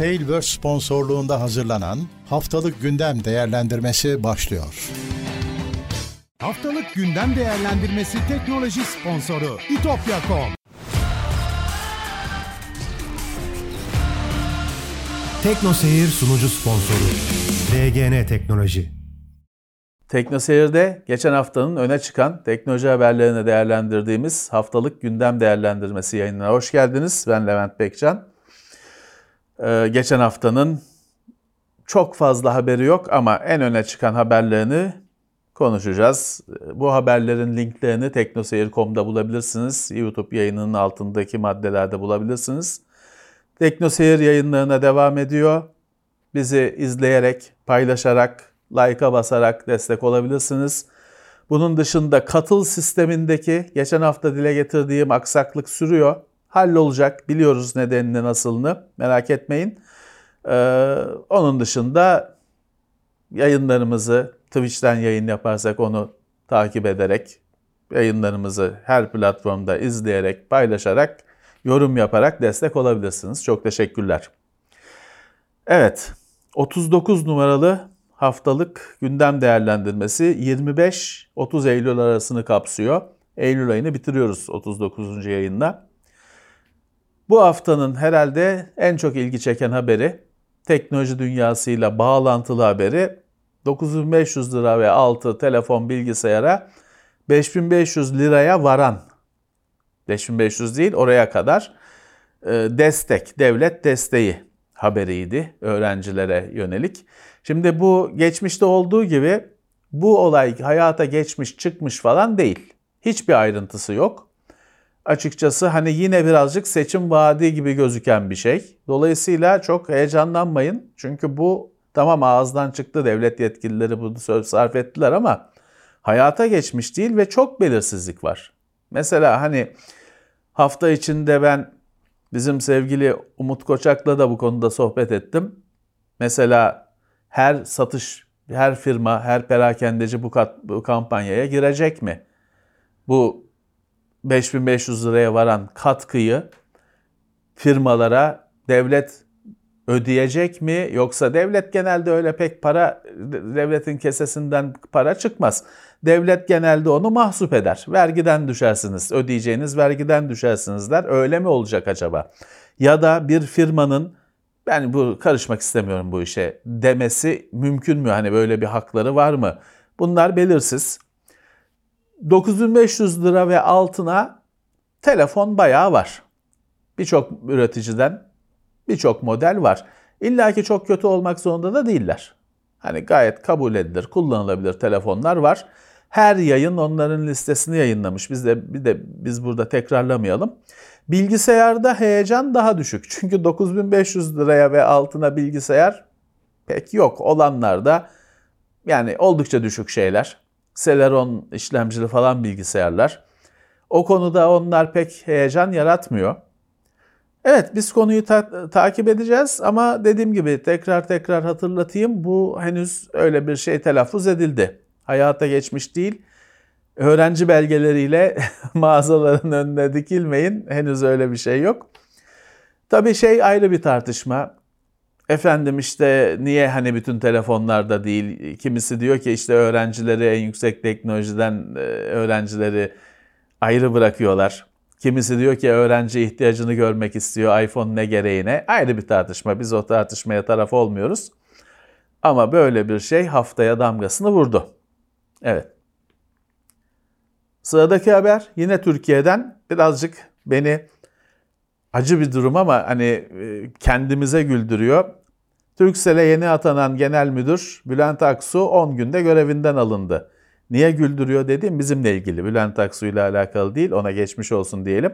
Tailverse sponsorluğunda hazırlanan Haftalık Gündem Değerlendirmesi başlıyor. Haftalık gündem değerlendirmesi teknoloji sponsoru itopya.com Tekno Seyir sunucu sponsoru DGN Teknoloji. Teknoseyir'de geçen haftanın öne çıkan teknoloji haberlerini değerlendirdiğimiz haftalık gündem değerlendirmesi yayınına hoş geldiniz. Ben Levent Bekcan. Ee, geçen haftanın çok fazla haberi yok ama en öne çıkan haberlerini konuşacağız. Bu haberlerin linklerini teknoseyir.com'da bulabilirsiniz. YouTube yayınının altındaki maddelerde bulabilirsiniz. Teknoseyir yayınlarına devam ediyor. Bizi izleyerek, paylaşarak, like'a basarak destek olabilirsiniz. Bunun dışında katıl sistemindeki geçen hafta dile getirdiğim aksaklık sürüyor. Hallolacak. Biliyoruz nedenini nasılını. Merak etmeyin. Ee, onun dışında yayınlarımızı Twitch'ten yayın yaparsak onu takip ederek yayınlarımızı her platformda izleyerek, paylaşarak, yorum yaparak destek olabilirsiniz. Çok teşekkürler. Evet, 39 numaralı haftalık gündem değerlendirmesi 25-30 Eylül arasını kapsıyor. Eylül ayını bitiriyoruz 39. yayınla. Bu haftanın herhalde en çok ilgi çeken haberi, teknoloji dünyasıyla bağlantılı haberi 9500 lira ve altı telefon bilgisayara 5500 liraya varan 5500 değil oraya kadar e, destek, devlet desteği haberiydi öğrencilere yönelik. Şimdi bu geçmişte olduğu gibi bu olay hayata geçmiş çıkmış falan değil. Hiçbir ayrıntısı yok. Açıkçası hani yine birazcık seçim vaadi gibi gözüken bir şey. Dolayısıyla çok heyecanlanmayın. Çünkü bu tamam ağızdan çıktı devlet yetkilileri bunu söz sarf ettiler ama hayata geçmiş değil ve çok belirsizlik var. Mesela hani hafta içinde ben bizim sevgili Umut Koçak'la da bu konuda sohbet ettim. Mesela her satış, her firma, her perakendeci bu, kat, bu kampanyaya girecek mi? Bu 5500 liraya varan katkıyı firmalara devlet ödeyecek mi yoksa devlet genelde öyle pek para devletin kesesinden para çıkmaz. Devlet genelde onu mahsup eder. Vergiden düşersiniz. Ödeyeceğiniz vergiden düşersiniz der. Öyle mi olacak acaba? Ya da bir firmanın ben bu karışmak istemiyorum bu işe demesi mümkün mü? Hani böyle bir hakları var mı? Bunlar belirsiz. 9500 lira ve altına telefon bayağı var. Birçok üreticiden birçok model var. İlla ki çok kötü olmak zorunda da değiller. Hani gayet kabul edilir, kullanılabilir telefonlar var. Her yayın onların listesini yayınlamış. Biz de bir de biz burada tekrarlamayalım. Bilgisayarda heyecan daha düşük. Çünkü 9500 liraya ve altına bilgisayar pek yok. Olanlar da yani oldukça düşük şeyler. Celeron işlemcili falan bilgisayarlar. O konuda onlar pek heyecan yaratmıyor. Evet biz konuyu ta- takip edeceğiz ama dediğim gibi tekrar tekrar hatırlatayım bu henüz öyle bir şey telaffuz edildi. Hayata geçmiş değil. Öğrenci belgeleriyle mağazaların önüne dikilmeyin. Henüz öyle bir şey yok. Tabii şey ayrı bir tartışma. Efendim işte niye hani bütün telefonlarda değil? Kimisi diyor ki işte öğrencileri en yüksek teknolojiden e, öğrencileri ayrı bırakıyorlar. Kimisi diyor ki öğrenci ihtiyacını görmek istiyor iPhone ne gereğine. Ayrı bir tartışma. Biz o tartışmaya taraf olmuyoruz. Ama böyle bir şey haftaya damgasını vurdu. Evet. Sıradaki haber yine Türkiye'den birazcık beni acı bir durum ama hani e, kendimize güldürüyor. Türksel'e yeni atanan genel müdür Bülent Aksu 10 günde görevinden alındı. Niye güldürüyor dediğim bizimle ilgili. Bülent Aksu ile alakalı değil ona geçmiş olsun diyelim.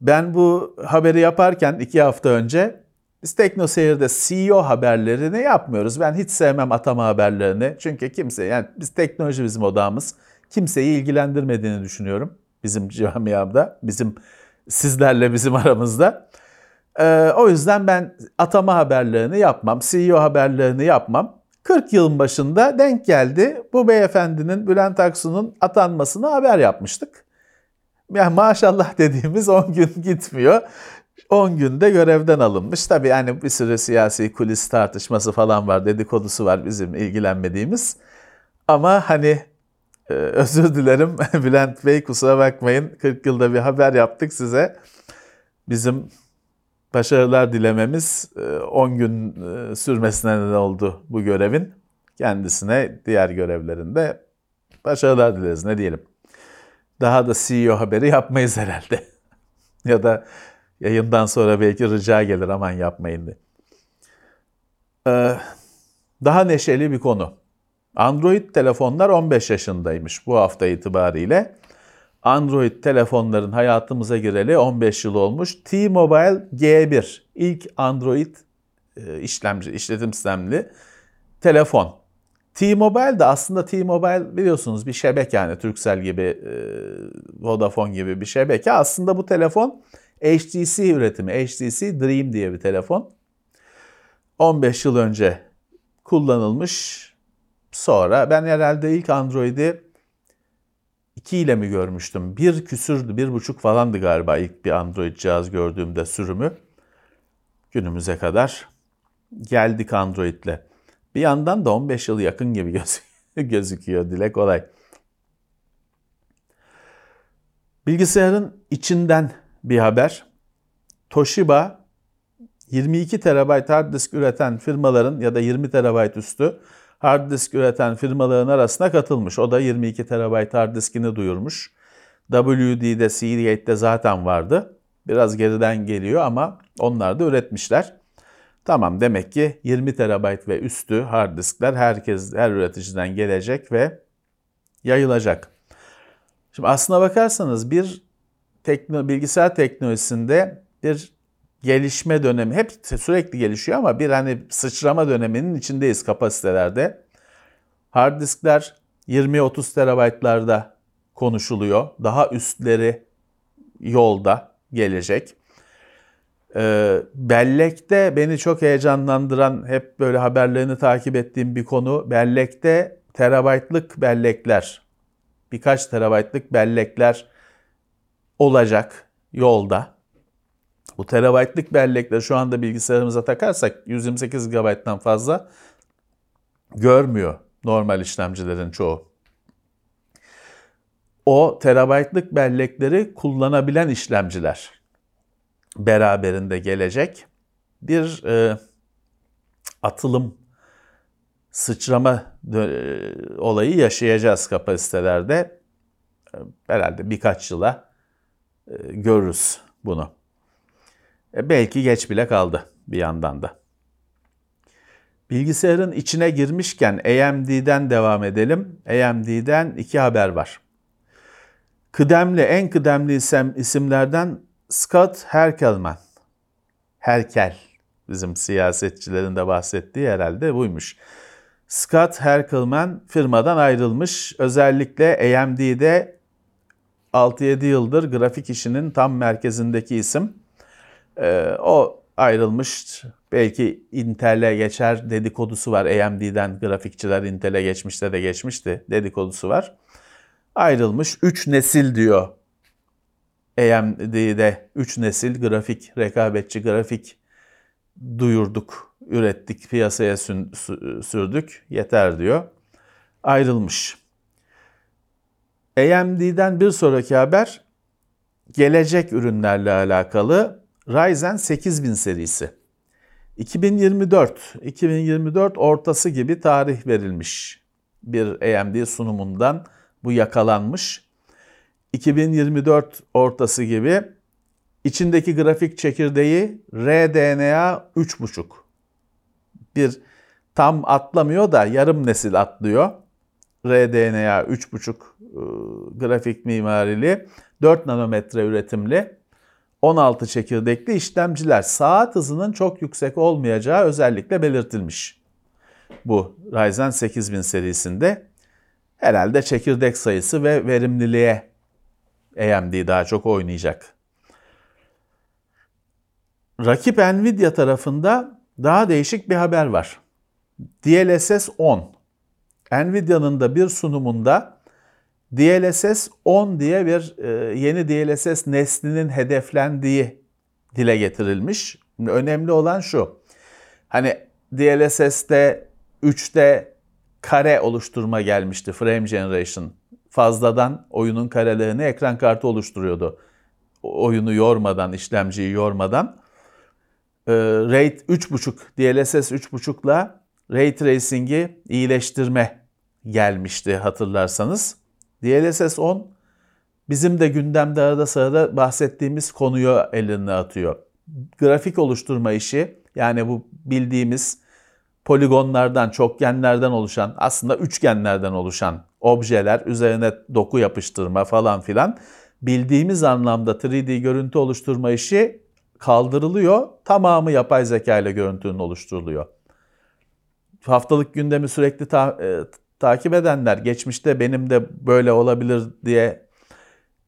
Ben bu haberi yaparken iki hafta önce biz Tekno Seyir'de CEO haberlerini yapmıyoruz. Ben hiç sevmem atama haberlerini. Çünkü kimse yani biz teknoloji bizim odamız kimseyi ilgilendirmediğini düşünüyorum. Bizim camiamda, bizim sizlerle bizim aramızda. Ee, o yüzden ben atama haberlerini yapmam, CEO haberlerini yapmam. 40 yılın başında denk geldi. Bu beyefendinin Bülent Aksu'nun atanmasını haber yapmıştık. Yani maşallah dediğimiz 10 gün gitmiyor. 10 günde görevden alınmış. Tabii yani bir sürü siyasi kulis tartışması falan var, dedikodusu var bizim ilgilenmediğimiz. Ama hani e, özür dilerim Bülent Bey kusura bakmayın 40 yılda bir haber yaptık size. Bizim başarılar dilememiz 10 gün e, sürmesine neden oldu bu görevin. Kendisine diğer görevlerinde başarılar dileriz ne diyelim. Daha da CEO haberi yapmayız herhalde. ya da yayından sonra belki rica gelir aman yapmayın diye. Ee, daha neşeli bir konu. Android telefonlar 15 yaşındaymış bu hafta itibariyle. Android telefonların hayatımıza gireli 15 yıl olmuş. T-Mobile G1 ilk Android e, işlemci, işletim sistemli telefon. T-Mobile de aslında T-Mobile biliyorsunuz bir şebeke yani Turkcell gibi, e, Vodafone gibi bir şebeke. Aslında bu telefon HTC üretimi, HTC Dream diye bir telefon. 15 yıl önce kullanılmış. Sonra ben herhalde ilk Android'i 2 ile mi görmüştüm? Bir küsürdü, bir buçuk falandı galiba ilk bir Android cihaz gördüğümde sürümü. Günümüze kadar geldik Android'le. Bir yandan da 15 yıl yakın gibi göz gözüküyor. Dile kolay. Bilgisayarın içinden bir haber. Toshiba 22 TB hard disk üreten firmaların ya da 20 TB üstü hard disk üreten firmaların arasına katılmış. O da 22 TB hard diskini duyurmuş. WD'de, Seagate'de zaten vardı. Biraz geriden geliyor ama onlar da üretmişler. Tamam demek ki 20 TB ve üstü hard diskler herkes her üreticiden gelecek ve yayılacak. Şimdi aslına bakarsanız bir tekno, bilgisayar teknolojisinde bir gelişme dönemi hep sürekli gelişiyor ama bir hani sıçrama döneminin içindeyiz kapasitelerde. Hard diskler 20-30 terabaytlarda konuşuluyor. Daha üstleri yolda gelecek. Ee, bellekte beni çok heyecanlandıran, hep böyle haberlerini takip ettiğim bir konu. Bellekte terabaytlık bellekler, birkaç terabaytlık bellekler olacak yolda. Bu terabaytlık bellekleri şu anda bilgisayarımıza takarsak 128 GB'dan fazla görmüyor normal işlemcilerin çoğu. O terabaytlık bellekleri kullanabilen işlemciler beraberinde gelecek bir e, atılım sıçrama e, olayı yaşayacağız kapasitelerde. E, herhalde birkaç yıla e, görürüz bunu. E, belki geç bile kaldı bir yandan da. Bilgisayarın içine girmişken AMD'den devam edelim. AMD'den iki haber var. Kıdemli, en kıdemli isim, isimlerden Scott Herkelman. Herkel, bizim siyasetçilerin de bahsettiği herhalde buymuş. Scott Herkelman firmadan ayrılmış. Özellikle AMD'de 6-7 yıldır grafik işinin tam merkezindeki isim. Ee, o ayrılmış. Belki Intel'e geçer dedikodusu var. AMD'den grafikçiler Intel'e geçmişte de geçmişti dedikodusu var. Ayrılmış. 3 nesil diyor AMD'de 3 nesil grafik, rekabetçi grafik duyurduk, ürettik, piyasaya sürdük, yeter diyor. Ayrılmış. AMD'den bir sonraki haber gelecek ürünlerle alakalı Ryzen 8000 serisi. 2024, 2024 ortası gibi tarih verilmiş bir AMD sunumundan bu yakalanmış. 2024 ortası gibi içindeki grafik çekirdeği RDNA 3.5. Bir tam atlamıyor da yarım nesil atlıyor. RDNA 3.5 ıı, grafik mimarili 4 nanometre üretimli 16 çekirdekli işlemciler saat hızının çok yüksek olmayacağı özellikle belirtilmiş. Bu Ryzen 8000 serisinde herhalde çekirdek sayısı ve verimliliğe AMD daha çok oynayacak. Rakip Nvidia tarafında daha değişik bir haber var. DLSS 10. Nvidia'nın da bir sunumunda DLSS 10 diye bir e, yeni DLSS neslinin hedeflendiği dile getirilmiş. Önemli olan şu. Hani DLSS'te 3'te kare oluşturma gelmişti. Frame generation. Fazladan oyunun karelerini ekran kartı oluşturuyordu. Oyunu yormadan, işlemciyi yormadan. Ee, RAID 3.5, DLSS 3.5'la Ray Tracing'i iyileştirme gelmişti hatırlarsanız. DLSS 10 bizim de gündemde arada sırada bahsettiğimiz konuyu eline atıyor. Grafik oluşturma işi yani bu bildiğimiz poligonlardan, çokgenlerden oluşan, aslında üçgenlerden oluşan objeler, üzerine doku yapıştırma falan filan bildiğimiz anlamda 3D görüntü oluşturma işi kaldırılıyor. Tamamı yapay zeka ile görüntünün oluşturuluyor. Haftalık gündemi sürekli ta- e, takip edenler, geçmişte benim de böyle olabilir diye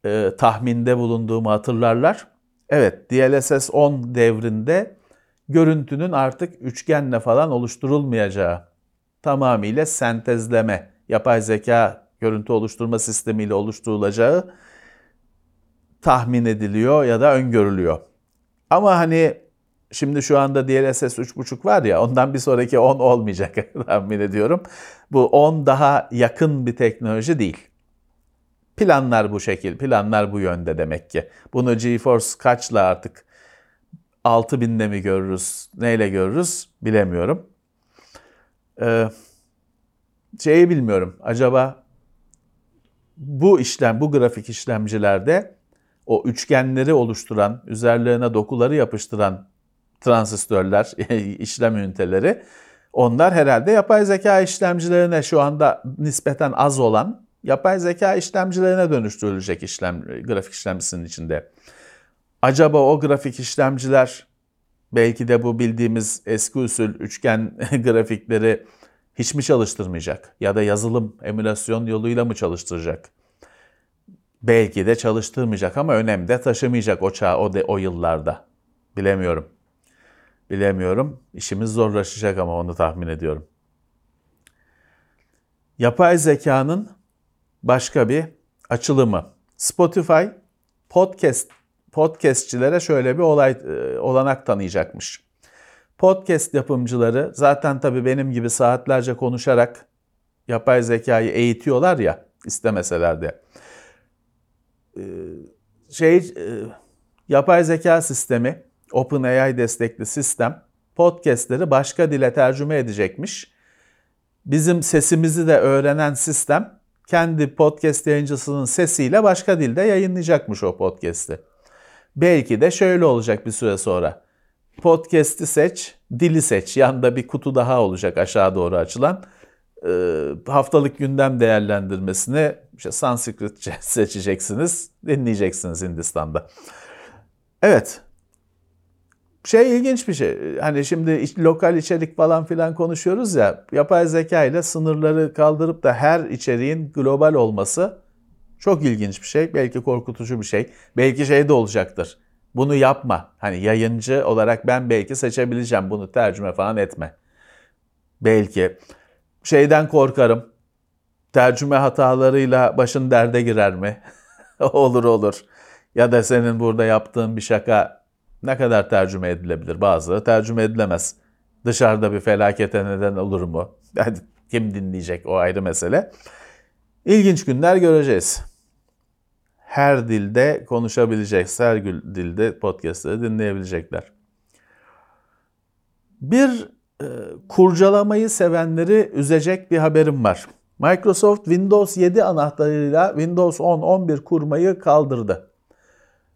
e, tahminde bulunduğumu hatırlarlar. Evet, DLSS 10 devrinde görüntünün artık üçgenle falan oluşturulmayacağı, tamamıyla sentezleme, yapay zeka görüntü oluşturma sistemiyle oluşturulacağı tahmin ediliyor ya da öngörülüyor. Ama hani şimdi şu anda DLSS 3.5 var ya ondan bir sonraki 10 olmayacak tahmin ediyorum. Bu 10 daha yakın bir teknoloji değil. Planlar bu şekil, planlar bu yönde demek ki. Bunu GeForce kaçla artık 6000'de mi görürüz, neyle görürüz bilemiyorum. Ee, şeyi bilmiyorum. Acaba bu işlem, bu grafik işlemcilerde o üçgenleri oluşturan, üzerlerine dokuları yapıştıran transistörler, işlem üniteleri onlar herhalde yapay zeka işlemcilerine şu anda nispeten az olan yapay zeka işlemcilerine dönüştürülecek işlem grafik işlemcisinin içinde. Acaba o grafik işlemciler belki de bu bildiğimiz eski usul üçgen grafikleri hiç mi çalıştırmayacak? Ya da yazılım, emülasyon yoluyla mı çalıştıracak? Belki de çalıştırmayacak ama önem de taşımayacak o çağ, o, de, o yıllarda. Bilemiyorum. Bilemiyorum. İşimiz zorlaşacak ama onu tahmin ediyorum. Yapay zekanın başka bir açılımı. Spotify podcast podcastçilere şöyle bir olay e, olanak tanıyacakmış. Podcast yapımcıları zaten tabii benim gibi saatlerce konuşarak yapay zekayı eğitiyorlar ya istemeseler de. Ee, şey e, yapay zeka sistemi, OpenAI destekli sistem podcastleri başka dile tercüme edecekmiş. Bizim sesimizi de öğrenen sistem kendi podcast yayıncısının sesiyle başka dilde yayınlayacakmış o podcast'i. Belki de şöyle olacak bir süre sonra. Podcast'i seç, dili seç. Yanında bir kutu daha olacak aşağı doğru açılan. Ee, haftalık gündem değerlendirmesini işte Sanskritçe seçeceksiniz, dinleyeceksiniz Hindistan'da. Evet. Şey ilginç bir şey. Hani şimdi lokal içerik falan filan konuşuyoruz ya. Yapay zeka ile sınırları kaldırıp da her içeriğin global olması çok ilginç bir şey. Belki korkutucu bir şey. Belki şey de olacaktır. Bunu yapma. Hani yayıncı olarak ben belki seçebileceğim. Bunu tercüme falan etme. Belki. Şeyden korkarım. Tercüme hatalarıyla başın derde girer mi? olur olur. Ya da senin burada yaptığın bir şaka ne kadar tercüme edilebilir? Bazıları tercüme edilemez. Dışarıda bir felakete neden olur mu? Yani kim dinleyecek o ayrı mesele. İlginç günler göreceğiz her dilde konuşabilecek, her dilde podcastları dinleyebilecekler. Bir e, kurcalamayı sevenleri üzecek bir haberim var. Microsoft Windows 7 anahtarıyla Windows 10-11 kurmayı kaldırdı.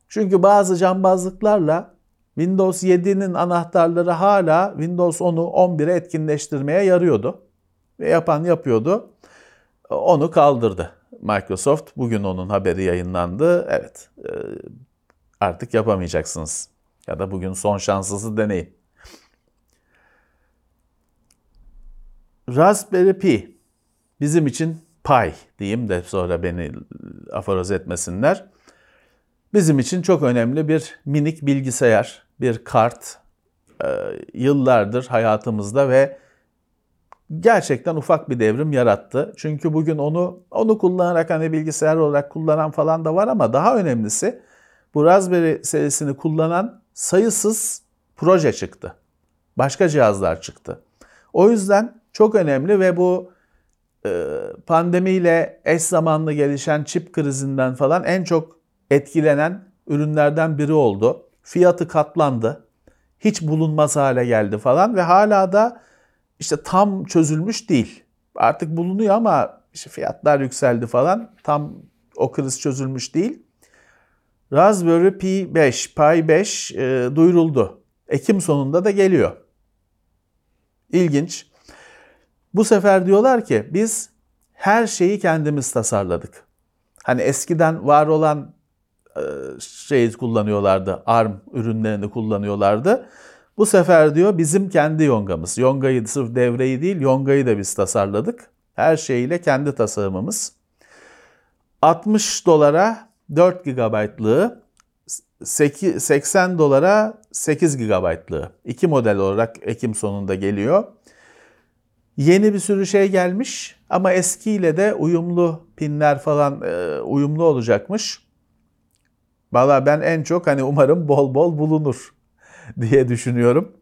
Çünkü bazı cambazlıklarla Windows 7'nin anahtarları hala Windows 10'u 11'e etkinleştirmeye yarıyordu. Ve yapan yapıyordu. Onu kaldırdı. Microsoft bugün onun haberi yayınlandı. Evet e, artık yapamayacaksınız. Ya da bugün son şansınızı deneyin. Raspberry Pi bizim için Pi diyeyim de sonra beni aforoz etmesinler. Bizim için çok önemli bir minik bilgisayar, bir kart. E, yıllardır hayatımızda ve gerçekten ufak bir devrim yarattı. Çünkü bugün onu onu kullanarak hani bilgisayar olarak kullanan falan da var ama daha önemlisi bu Raspberry serisini kullanan sayısız proje çıktı. Başka cihazlar çıktı. O yüzden çok önemli ve bu e, pandemiyle eş zamanlı gelişen çip krizinden falan en çok etkilenen ürünlerden biri oldu. Fiyatı katlandı. Hiç bulunmaz hale geldi falan ve hala da işte tam çözülmüş değil. Artık bulunuyor ama işte fiyatlar yükseldi falan. Tam o kriz çözülmüş değil. Raspberry Pi 5, Pi 5 e, duyuruldu. Ekim sonunda da geliyor. İlginç. Bu sefer diyorlar ki biz her şeyi kendimiz tasarladık. Hani eskiden var olan e, şeyi kullanıyorlardı, ARM ürünlerini kullanıyorlardı. Bu sefer diyor bizim kendi yongamız. Yongayı sırf devreyi değil, yongayı da biz tasarladık. Her şeyiyle kendi tasarımımız. 60 dolara 4 GB'lığı, 80 dolara 8 GB'lığı. İki model olarak Ekim sonunda geliyor. Yeni bir sürü şey gelmiş ama eskiyle de uyumlu pinler falan e, uyumlu olacakmış. Valla ben en çok hani umarım bol bol bulunur diye düşünüyorum.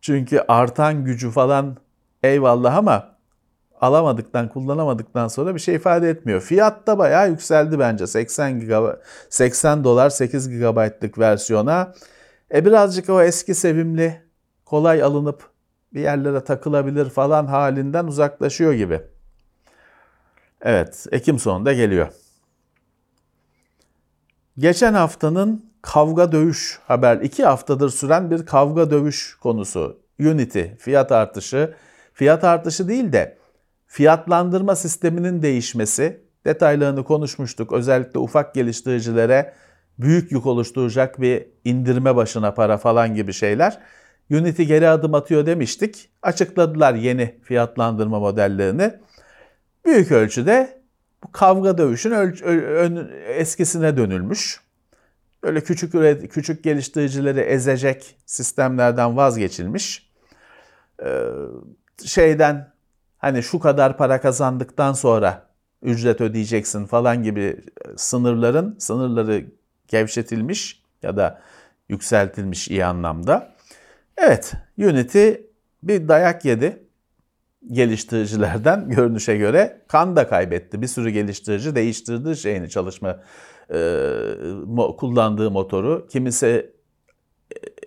Çünkü artan gücü falan eyvallah ama alamadıktan, kullanamadıktan sonra bir şey ifade etmiyor. Fiyat da bayağı yükseldi bence. 80 GB 80 dolar 8 GB'lık versiyona. E birazcık o eski sevimli, kolay alınıp bir yerlere takılabilir falan halinden uzaklaşıyor gibi. Evet, Ekim sonunda geliyor. Geçen haftanın kavga dövüş haber, iki haftadır süren bir kavga dövüş konusu. Unity, fiyat artışı, fiyat artışı değil de fiyatlandırma sisteminin değişmesi, detaylarını konuşmuştuk. Özellikle ufak geliştiricilere büyük yük oluşturacak bir indirme başına para falan gibi şeyler. Unity geri adım atıyor demiştik. Açıkladılar yeni fiyatlandırma modellerini. Büyük ölçüde bu kavga dövüşün eskisine dönülmüş. Böyle küçük küçük geliştiricileri ezecek sistemlerden vazgeçilmiş. Ee, şeyden hani şu kadar para kazandıktan sonra ücret ödeyeceksin falan gibi sınırların sınırları gevşetilmiş ya da yükseltilmiş iyi anlamda. Evet, Unity bir dayak yedi geliştiricilerden görünüşe göre kan da kaybetti. Bir sürü geliştirici değiştirdi şeyini çalışma e, mo, kullandığı motoru. Kimisi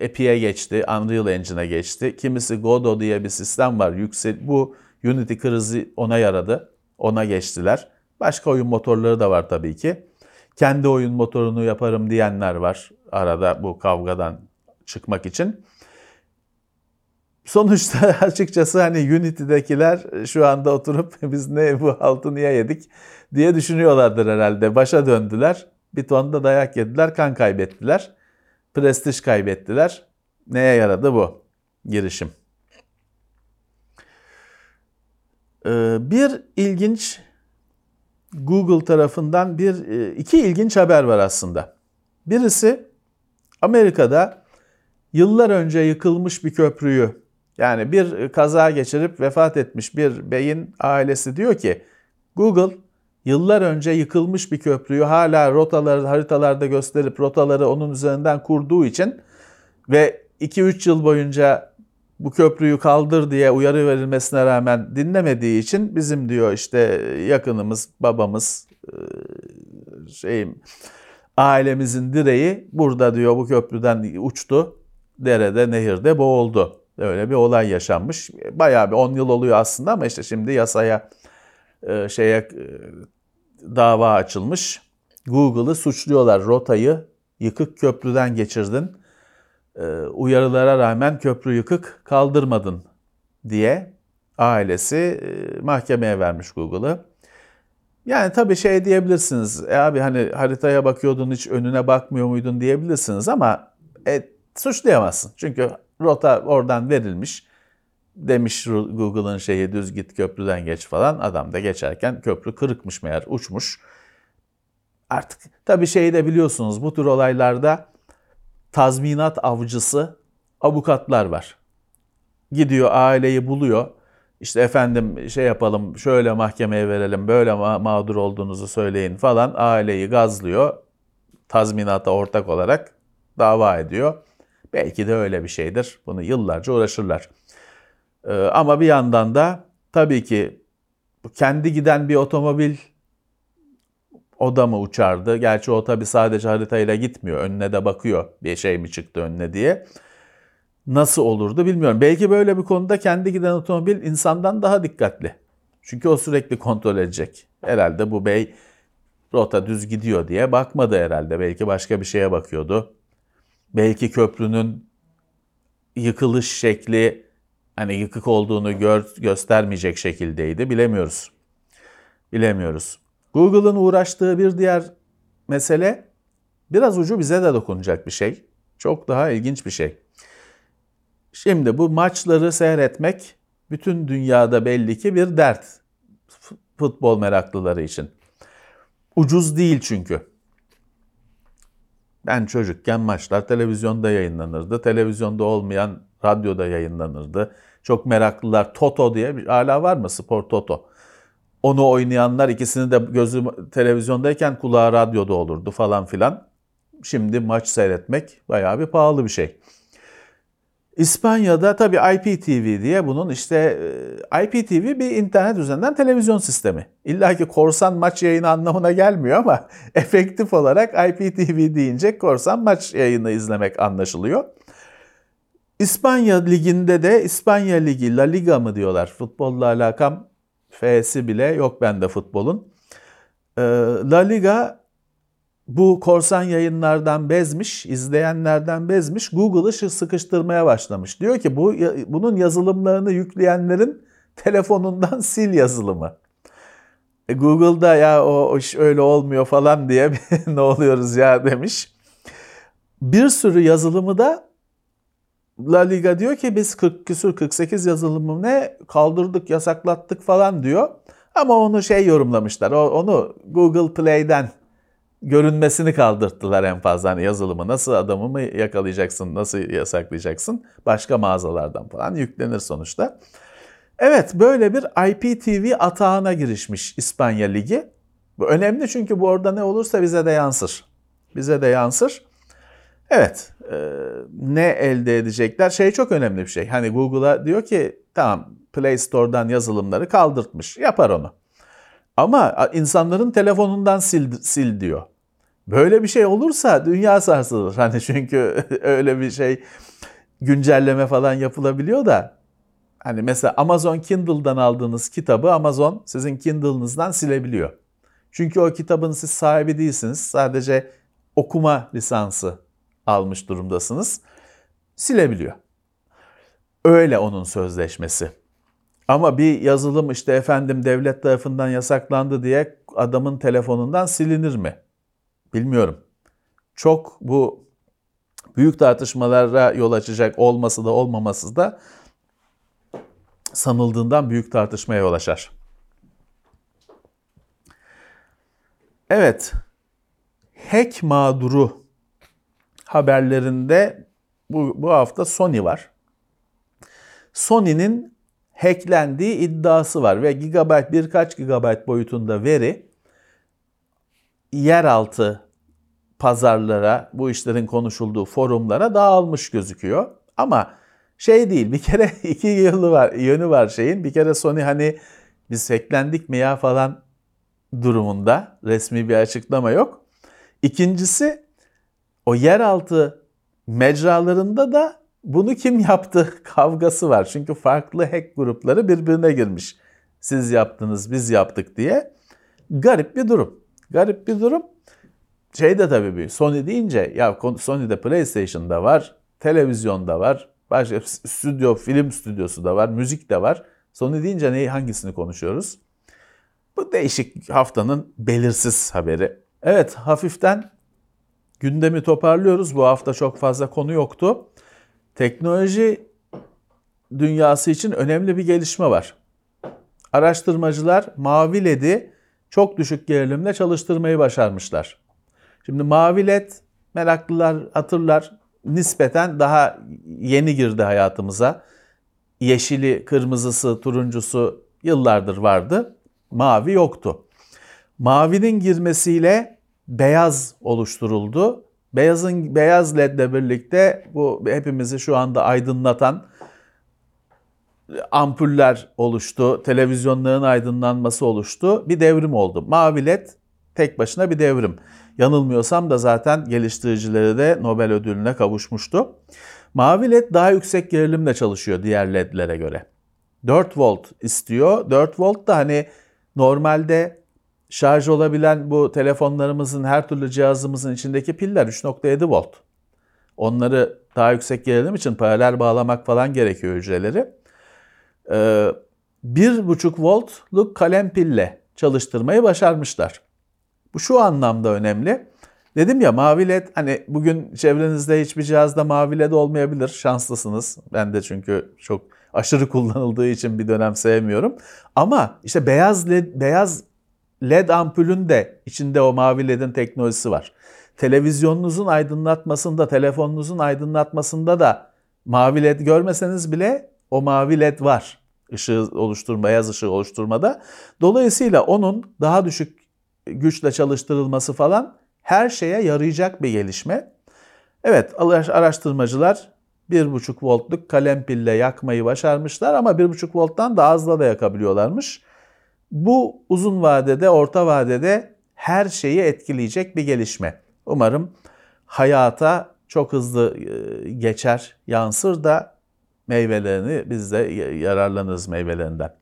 Epi'ye geçti, Unreal Engine'e geçti. Kimisi Godot diye bir sistem var. Yüksel bu Unity krizi ona yaradı. Ona geçtiler. Başka oyun motorları da var tabii ki. Kendi oyun motorunu yaparım diyenler var arada bu kavgadan çıkmak için. Sonuçta açıkçası hani Unity'dekiler şu anda oturup biz ne bu altı niye yedik diye düşünüyorlardır herhalde. Başa döndüler. Bir ton da dayak yediler, kan kaybettiler. Prestij kaybettiler. Neye yaradı bu girişim? Ee, bir ilginç Google tarafından bir e, iki ilginç haber var aslında. Birisi Amerika'da yıllar önce yıkılmış bir köprüyü yani bir kaza geçirip vefat etmiş bir beyin ailesi diyor ki Google yıllar önce yıkılmış bir köprüyü hala rotaları haritalarda gösterip rotaları onun üzerinden kurduğu için ve 2-3 yıl boyunca bu köprüyü kaldır diye uyarı verilmesine rağmen dinlemediği için bizim diyor işte yakınımız, babamız, şeyim ailemizin direği burada diyor bu köprüden uçtu. Derede, nehirde boğuldu. Öyle bir olay yaşanmış. Bayağı bir 10 yıl oluyor aslında ama işte şimdi yasaya e, şeye e, dava açılmış. Google'ı suçluyorlar. Rotayı yıkık köprüden geçirdin. E, uyarılara rağmen köprü yıkık kaldırmadın diye ailesi mahkemeye vermiş Google'ı. Yani tabii şey diyebilirsiniz. E abi hani haritaya bakıyordun hiç önüne bakmıyor muydun diyebilirsiniz ama e, suçlayamazsın. Çünkü rota oradan verilmiş. Demiş Google'ın şeyi düz git köprüden geç falan. Adam da geçerken köprü kırıkmış meğer uçmuş. Artık tabii şeyi de biliyorsunuz bu tür olaylarda tazminat avcısı avukatlar var. Gidiyor aileyi buluyor. İşte efendim şey yapalım şöyle mahkemeye verelim böyle ma- mağdur olduğunuzu söyleyin falan aileyi gazlıyor. Tazminata ortak olarak dava ediyor Belki de öyle bir şeydir. Bunu yıllarca uğraşırlar. Ee, ama bir yandan da tabii ki kendi giden bir otomobil o da mı uçardı? Gerçi o tabii sadece haritayla gitmiyor. Önüne de bakıyor bir şey mi çıktı önüne diye. Nasıl olurdu bilmiyorum. Belki böyle bir konuda kendi giden otomobil insandan daha dikkatli. Çünkü o sürekli kontrol edecek. Herhalde bu bey rota düz gidiyor diye bakmadı herhalde. Belki başka bir şeye bakıyordu. Belki köprünün yıkılış şekli hani yıkık olduğunu gör, göstermeyecek şekildeydi. Bilemiyoruz. Bilemiyoruz. Google'ın uğraştığı bir diğer mesele biraz ucu bize de dokunacak bir şey. Çok daha ilginç bir şey. Şimdi bu maçları seyretmek bütün dünyada belli ki bir dert futbol meraklıları için. Ucuz değil çünkü. Ben çocukken maçlar televizyonda yayınlanırdı. Televizyonda olmayan radyoda yayınlanırdı. Çok meraklılar Toto diye bir hala var mı spor Toto? Onu oynayanlar ikisini de gözü televizyondayken kulağı radyoda olurdu falan filan. Şimdi maç seyretmek bayağı bir pahalı bir şey. İspanya'da tabii IPTV diye bunun işte e, IPTV bir internet üzerinden televizyon sistemi. İlla ki korsan maç yayını anlamına gelmiyor ama efektif olarak IPTV deyince korsan maç yayını izlemek anlaşılıyor. İspanya liginde de İspanya Ligi, La Liga mı diyorlar. Futbolla alakam F'si bile yok bende futbolun. Ee, La Liga bu korsan yayınlardan bezmiş, izleyenlerden bezmiş, Google'ı sıkıştırmaya başlamış. Diyor ki bu bunun yazılımlarını yükleyenlerin telefonundan sil yazılımı. E, Google'da ya o, iş öyle olmuyor falan diye ne oluyoruz ya demiş. Bir sürü yazılımı da La Liga diyor ki biz 40 küsur 48 yazılımı ne kaldırdık yasaklattık falan diyor. Ama onu şey yorumlamışlar. Onu Google Play'den görünmesini kaldırttılar en fazla. Hani yazılımı nasıl adamı mı yakalayacaksın, nasıl yasaklayacaksın? Başka mağazalardan falan yüklenir sonuçta. Evet böyle bir IPTV atağına girişmiş İspanya Ligi. Bu önemli çünkü bu orada ne olursa bize de yansır. Bize de yansır. Evet e, ne elde edecekler? Şey çok önemli bir şey. Hani Google'a diyor ki tamam Play Store'dan yazılımları kaldırtmış. Yapar onu. Ama insanların telefonundan sil, sil diyor. Böyle bir şey olursa dünya sarsılır. Hani çünkü öyle bir şey güncelleme falan yapılabiliyor da hani mesela Amazon Kindle'dan aldığınız kitabı Amazon sizin Kindle'ınızdan silebiliyor. Çünkü o kitabın siz sahibi değilsiniz. Sadece okuma lisansı almış durumdasınız. Silebiliyor. Öyle onun sözleşmesi. Ama bir yazılım işte efendim devlet tarafından yasaklandı diye adamın telefonundan silinir mi? Bilmiyorum. Çok bu büyük tartışmalara yol açacak olması da olmaması da sanıldığından büyük tartışmaya yol açar. Evet, hack mağduru haberlerinde bu, bu hafta Sony var. Sony'nin hacklendiği iddiası var ve gigabyte birkaç gigabyte boyutunda veri yeraltı pazarlara, bu işlerin konuşulduğu forumlara dağılmış gözüküyor. Ama şey değil bir kere iki yılı var, yönü var şeyin. Bir kere Sony hani biz hacklendik mi ya falan durumunda resmi bir açıklama yok. İkincisi o yeraltı mecralarında da bunu kim yaptı kavgası var. Çünkü farklı hack grupları birbirine girmiş. Siz yaptınız, biz yaptık diye. Garip bir durum. Garip bir durum. Şey de tabii bir Sony deyince ya Sony'de PlayStation'da var, televizyonda var, başka stüdyo, film stüdyosu da var, müzik de var. Sony deyince neyi hangisini konuşuyoruz? Bu değişik haftanın belirsiz haberi. Evet hafiften gündemi toparlıyoruz. Bu hafta çok fazla konu yoktu. Teknoloji dünyası için önemli bir gelişme var. Araştırmacılar mavi led'i çok düşük gerilimle çalıştırmayı başarmışlar. Şimdi mavi led meraklılar hatırlar nispeten daha yeni girdi hayatımıza. Yeşili, kırmızısı, turuncusu yıllardır vardı. Mavi yoktu. Mavinin girmesiyle beyaz oluşturuldu Beyazın beyaz ledle birlikte bu hepimizi şu anda aydınlatan ampuller oluştu, televizyonların aydınlanması oluştu. Bir devrim oldu. Mavi led tek başına bir devrim. Yanılmıyorsam da zaten geliştiricileri de Nobel ödülüne kavuşmuştu. Mavi led daha yüksek gerilimle çalışıyor diğer ledlere göre. 4 volt istiyor. 4 volt da hani normalde şarj olabilen bu telefonlarımızın her türlü cihazımızın içindeki piller 3.7 volt. Onları daha yüksek gerilim için paralel bağlamak falan gerekiyor hücreleri. Ee, 1.5 voltluk kalem pille çalıştırmayı başarmışlar. Bu şu anlamda önemli. Dedim ya mavi led hani bugün çevrenizde hiçbir cihazda mavi led olmayabilir. Şanslısınız. Ben de çünkü çok aşırı kullanıldığı için bir dönem sevmiyorum. Ama işte beyaz led, beyaz led ampulün de içinde o mavi ledin teknolojisi var. Televizyonunuzun aydınlatmasında, telefonunuzun aydınlatmasında da mavi led görmeseniz bile o mavi led var. Işığı oluşturma, beyaz ışığı oluşturmada. Dolayısıyla onun daha düşük güçle çalıştırılması falan her şeye yarayacak bir gelişme. Evet araştırmacılar 1,5 voltluk kalem pille yakmayı başarmışlar ama 1,5 volttan da azla da yakabiliyorlarmış. Bu uzun vadede, orta vadede her şeyi etkileyecek bir gelişme. Umarım hayata çok hızlı e, geçer, yansır da meyvelerini biz de yararlanırız meyvelerinden.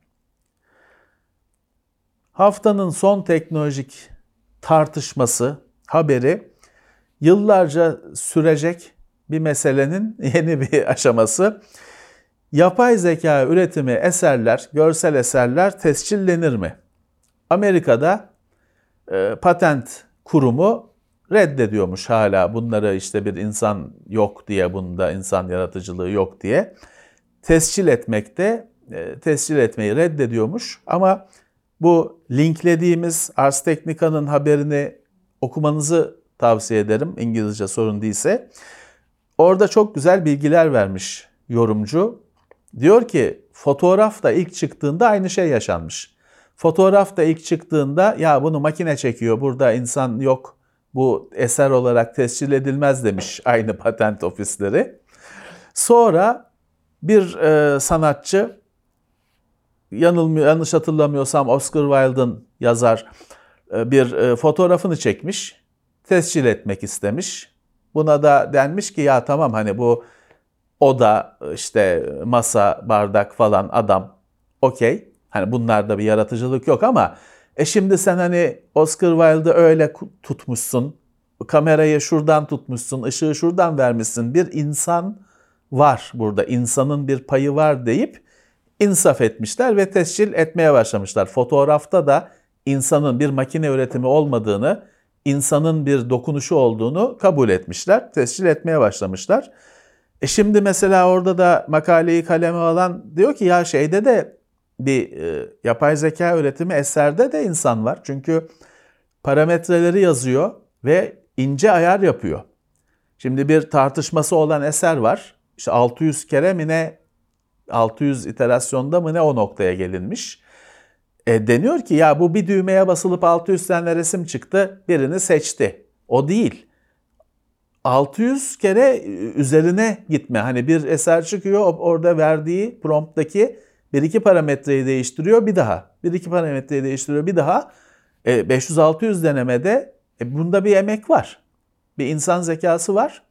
Haftanın son teknolojik tartışması, haberi yıllarca sürecek bir meselenin yeni bir aşaması. Yapay zeka üretimi eserler, görsel eserler tescillenir mi? Amerika'da e, patent kurumu reddediyormuş hala bunları işte bir insan yok diye bunda insan yaratıcılığı yok diye tescil etmekte e, tescil etmeyi reddediyormuş ama bu linklediğimiz Ars Technica'nın haberini okumanızı tavsiye ederim İngilizce sorun değilse. Orada çok güzel bilgiler vermiş yorumcu. Diyor ki fotoğraf da ilk çıktığında aynı şey yaşanmış. Fotoğraf da ilk çıktığında ya bunu makine çekiyor burada insan yok bu eser olarak tescil edilmez demiş aynı patent ofisleri. Sonra bir e, sanatçı yanılmıyor, yanlış hatırlamıyorsam Oscar Wilde'ın yazar e, bir e, fotoğrafını çekmiş, tescil etmek istemiş. Buna da denmiş ki ya tamam hani bu oda işte masa, bardak falan adam okey. Hani bunlarda bir yaratıcılık yok ama e şimdi sen hani Oscar Wilde'ı öyle tutmuşsun, kamerayı şuradan tutmuşsun, ışığı şuradan vermişsin. Bir insan var burada, insanın bir payı var deyip insaf etmişler ve tescil etmeye başlamışlar. Fotoğrafta da insanın bir makine üretimi olmadığını, insanın bir dokunuşu olduğunu kabul etmişler, tescil etmeye başlamışlar. E şimdi mesela orada da makaleyi kaleme alan diyor ki ya şeyde de bir e, yapay zeka üretimi eserde de insan var. Çünkü parametreleri yazıyor ve ince ayar yapıyor. Şimdi bir tartışması olan eser var. İşte 600 kere mi ne 600 iterasyonda mı ne o noktaya gelinmiş. E, deniyor ki ya bu bir düğmeye basılıp 600 tane resim çıktı birini seçti. O değil. 600 kere üzerine gitme. Hani bir eser çıkıyor orada verdiği prompttaki bir iki parametreyi değiştiriyor bir daha. Bir iki parametreyi değiştiriyor bir daha. E, 500-600 denemede e, bunda bir emek var. Bir insan zekası var.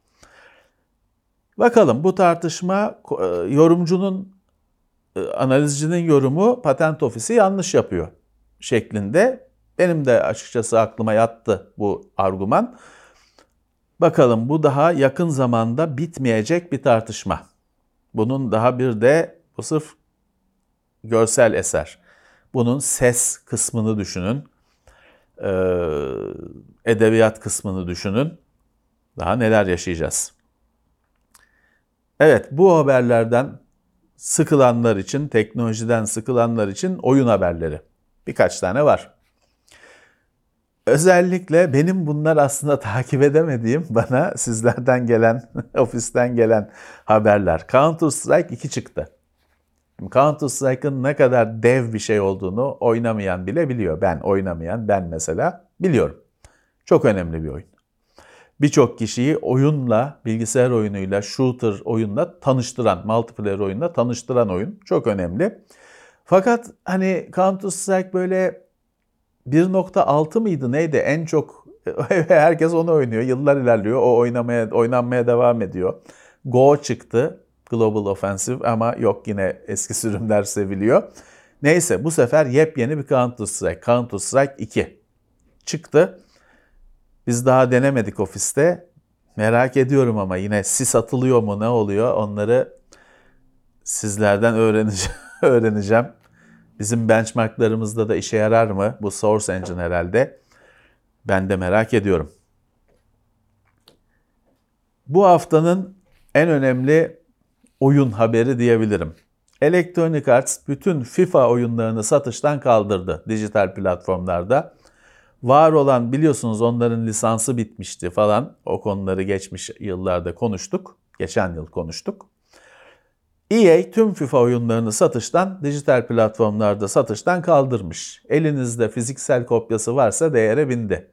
Bakalım bu tartışma e, yorumcunun e, analizcinin yorumu patent ofisi yanlış yapıyor şeklinde. Benim de açıkçası aklıma yattı bu argüman. Bakalım bu daha yakın zamanda bitmeyecek bir tartışma. Bunun daha bir de bu sırf görsel eser. Bunun ses kısmını düşünün. E, edebiyat kısmını düşünün. Daha neler yaşayacağız. Evet bu haberlerden sıkılanlar için, teknolojiden sıkılanlar için oyun haberleri. Birkaç tane var. Özellikle benim bunlar aslında takip edemediğim bana sizlerden gelen, ofisten gelen haberler. Counter Strike 2 çıktı. Counter Strike'ın ne kadar dev bir şey olduğunu oynamayan bile biliyor. Ben oynamayan, ben mesela biliyorum. Çok önemli bir oyun. birçok kişiyi oyunla, bilgisayar oyunuyla, shooter oyunla tanıştıran, multiplayer oyunla tanıştıran oyun. Çok önemli. Fakat hani Counter Strike böyle 1.6 mıydı neydi en çok herkes onu oynuyor. Yıllar ilerliyor. O oynamaya oynanmaya devam ediyor. Go çıktı. Global Offensive ama yok yine eski sürümler seviliyor. Neyse bu sefer yepyeni bir Counter Strike. Counter Strike 2 çıktı. Biz daha denemedik ofiste. Merak ediyorum ama yine sis atılıyor mu ne oluyor onları sizlerden öğreneceğim. öğreneceğim. Bizim benchmarklarımızda da işe yarar mı? Bu Source Engine herhalde. Ben de merak ediyorum. Bu haftanın en önemli oyun haberi diyebilirim. Electronic Arts bütün FIFA oyunlarını satıştan kaldırdı dijital platformlarda. Var olan biliyorsunuz onların lisansı bitmişti falan. O konuları geçmiş yıllarda konuştuk. Geçen yıl konuştuk. EA tüm FIFA oyunlarını satıştan, dijital platformlarda satıştan kaldırmış. Elinizde fiziksel kopyası varsa değere bindi.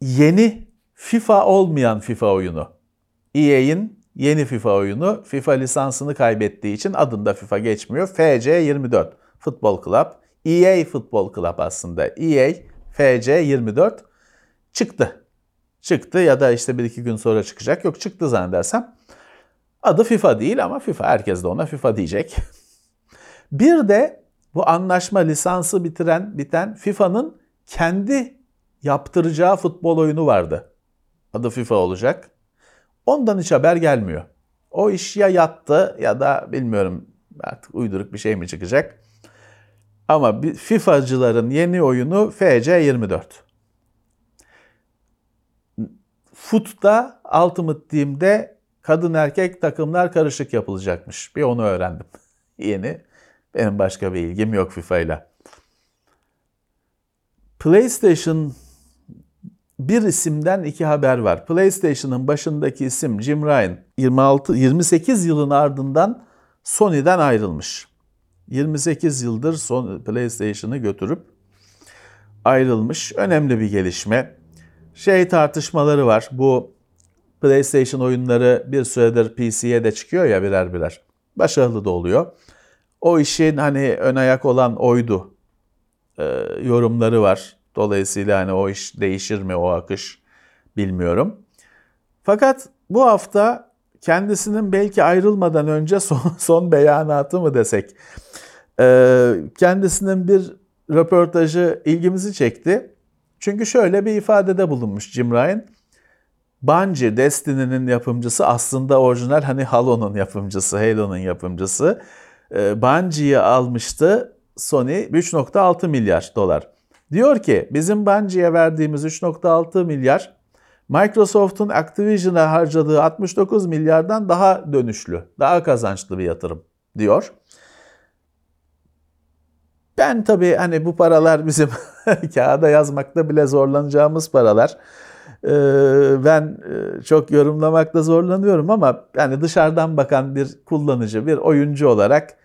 Yeni FIFA olmayan FIFA oyunu. EA'in yeni FIFA oyunu FIFA lisansını kaybettiği için adında FIFA geçmiyor. FC24 Futbol Club. EA Futbol Club aslında. EA FC24 çıktı. Çıktı ya da işte bir iki gün sonra çıkacak. Yok çıktı zannedersem. Adı FIFA değil ama FIFA herkes de ona FIFA diyecek. bir de bu anlaşma lisansı bitiren biten FIFA'nın kendi yaptıracağı futbol oyunu vardı. Adı FIFA olacak. Ondan hiç haber gelmiyor. O iş ya yattı ya da bilmiyorum artık uyduruk bir şey mi çıkacak. Ama FIFA'cıların yeni oyunu FC24. Fut'ta Ultimate Team'de kadın erkek takımlar karışık yapılacakmış. Bir onu öğrendim. Yeni. Benim başka bir ilgim yok FIFA ile. PlayStation bir isimden iki haber var. PlayStation'ın başındaki isim Jim Ryan 26 28 yılın ardından Sony'den ayrılmış. 28 yıldır son PlayStation'ı götürüp ayrılmış. Önemli bir gelişme. Şey tartışmaları var. Bu PlayStation oyunları bir süredir PC'ye de çıkıyor ya birer birer. Başarılı da oluyor. O işin hani ön ayak olan oydu e, yorumları var. Dolayısıyla hani o iş değişir mi o akış bilmiyorum. Fakat bu hafta kendisinin belki ayrılmadan önce son, son beyanatı mı desek e, kendisinin bir röportajı ilgimizi çekti. Çünkü şöyle bir ifadede bulunmuş Jim Ryan. Bungie, Destiny'nin yapımcısı aslında orijinal hani Halo'nun yapımcısı, Halo'nun yapımcısı. E, Bungie'yi almıştı Sony 3.6 milyar dolar. Diyor ki bizim Bungie'ye verdiğimiz 3.6 milyar Microsoft'un Activision'a harcadığı 69 milyardan daha dönüşlü, daha kazançlı bir yatırım diyor. Ben tabii hani bu paralar bizim kağıda yazmakta bile zorlanacağımız paralar. Ee, ben e, çok yorumlamakta zorlanıyorum ama yani dışarıdan bakan bir kullanıcı, bir oyuncu olarak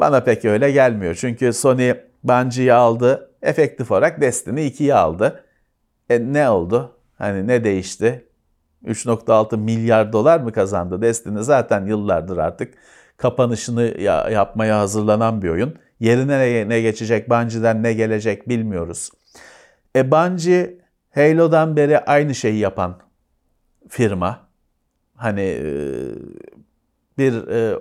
bana pek öyle gelmiyor. Çünkü Sony Bungie'yi aldı, efektif olarak Destiny 2'yi aldı. E ne oldu? Hani ne değişti? 3.6 milyar dolar mı kazandı? Destiny zaten yıllardır artık kapanışını ya, yapmaya hazırlanan bir oyun. Yerine ne, ne geçecek, Bungie'den ne gelecek bilmiyoruz. E Bungie Halo'dan beri aynı şeyi yapan firma. Hani e, bir e,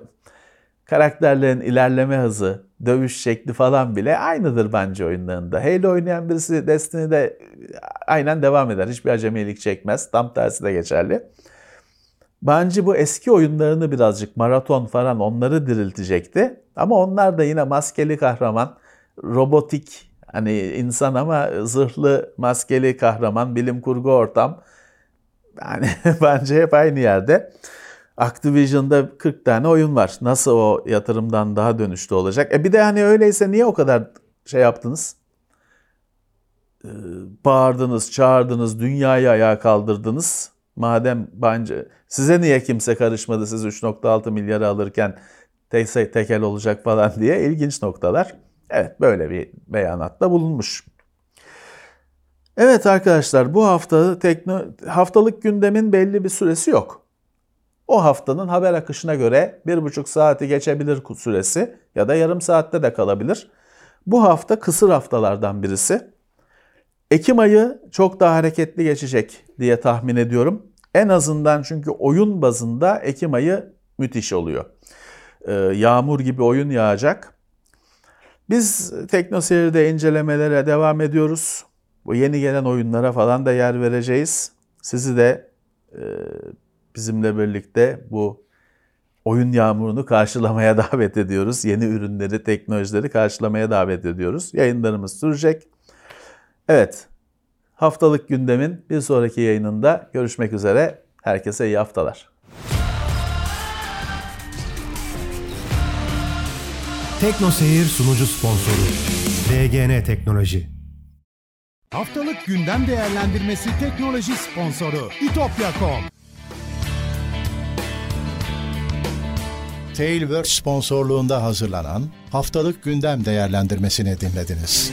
karakterlerin ilerleme hızı, dövüş şekli falan bile aynıdır bence oyunlarında. Halo oynayan birisi Destiny'de aynen devam eder. Hiçbir acemilik çekmez. Tam tersi de geçerli. Bence bu eski oyunlarını birazcık maraton falan onları diriltecekti. Ama onlar da yine maskeli kahraman, robotik hani insan ama zırhlı maskeli kahraman, bilim kurgu ortam. Yani bence hep aynı yerde. Activision'da 40 tane oyun var. Nasıl o yatırımdan daha dönüşlü olacak? E bir de hani öyleyse niye o kadar şey yaptınız? Ee, bağırdınız, çağırdınız, dünyayı ayağa kaldırdınız. Madem bence size niye kimse karışmadı siz 3.6 milyarı alırken tek, tekel olacak falan diye ilginç noktalar. Evet böyle bir beyanatta bulunmuş. Evet arkadaşlar bu hafta tekno, haftalık gündemin belli bir süresi yok. O haftanın haber akışına göre bir buçuk saati geçebilir süresi ya da yarım saatte de kalabilir. Bu hafta kısır haftalardan birisi. Ekim ayı çok daha hareketli geçecek diye tahmin ediyorum. En azından çünkü oyun bazında Ekim ayı müthiş oluyor. Ee, yağmur gibi oyun yağacak. Biz TeknoSeyir'de incelemelere devam ediyoruz. Bu yeni gelen oyunlara falan da yer vereceğiz. Sizi de e, bizimle birlikte bu oyun yağmurunu karşılamaya davet ediyoruz. Yeni ürünleri, teknolojileri karşılamaya davet ediyoruz. Yayınlarımız sürecek. Evet, haftalık gündemin bir sonraki yayınında görüşmek üzere. Herkese iyi haftalar. Tekno Seyir sunucu sponsoru DGN Teknoloji. Haftalık gündem değerlendirmesi teknoloji sponsoru itopya.com. Tailwork sponsorluğunda hazırlanan haftalık gündem değerlendirmesini dinlediniz.